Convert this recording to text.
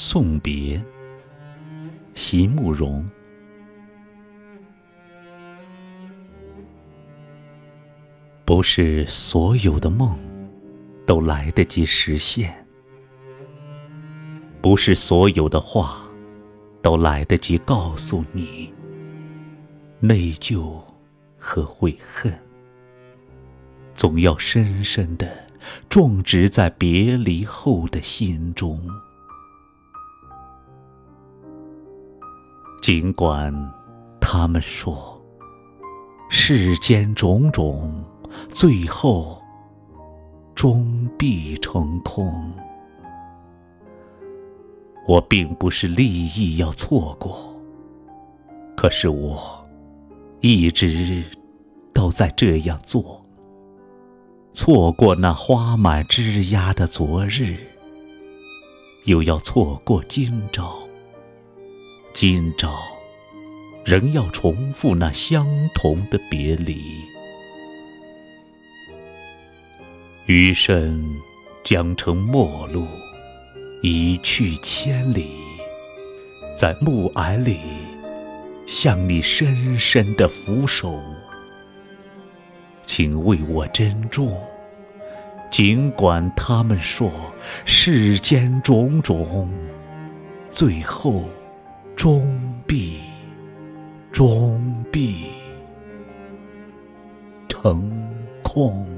送别，席慕容。不是所有的梦都来得及实现，不是所有的话都来得及告诉你。内疚和悔恨，总要深深的种植在别离后的心中。尽管他们说，世间种种，最后终必成空。我并不是立意要错过，可是我一直都在这样做。错过那花满枝桠的昨日，又要错过今朝。今朝，仍要重复那相同的别离。余生将成陌路，一去千里，在暮霭里向你深深的俯首，请为我珍重。尽管他们说世间种种，最后。终必，终必成空。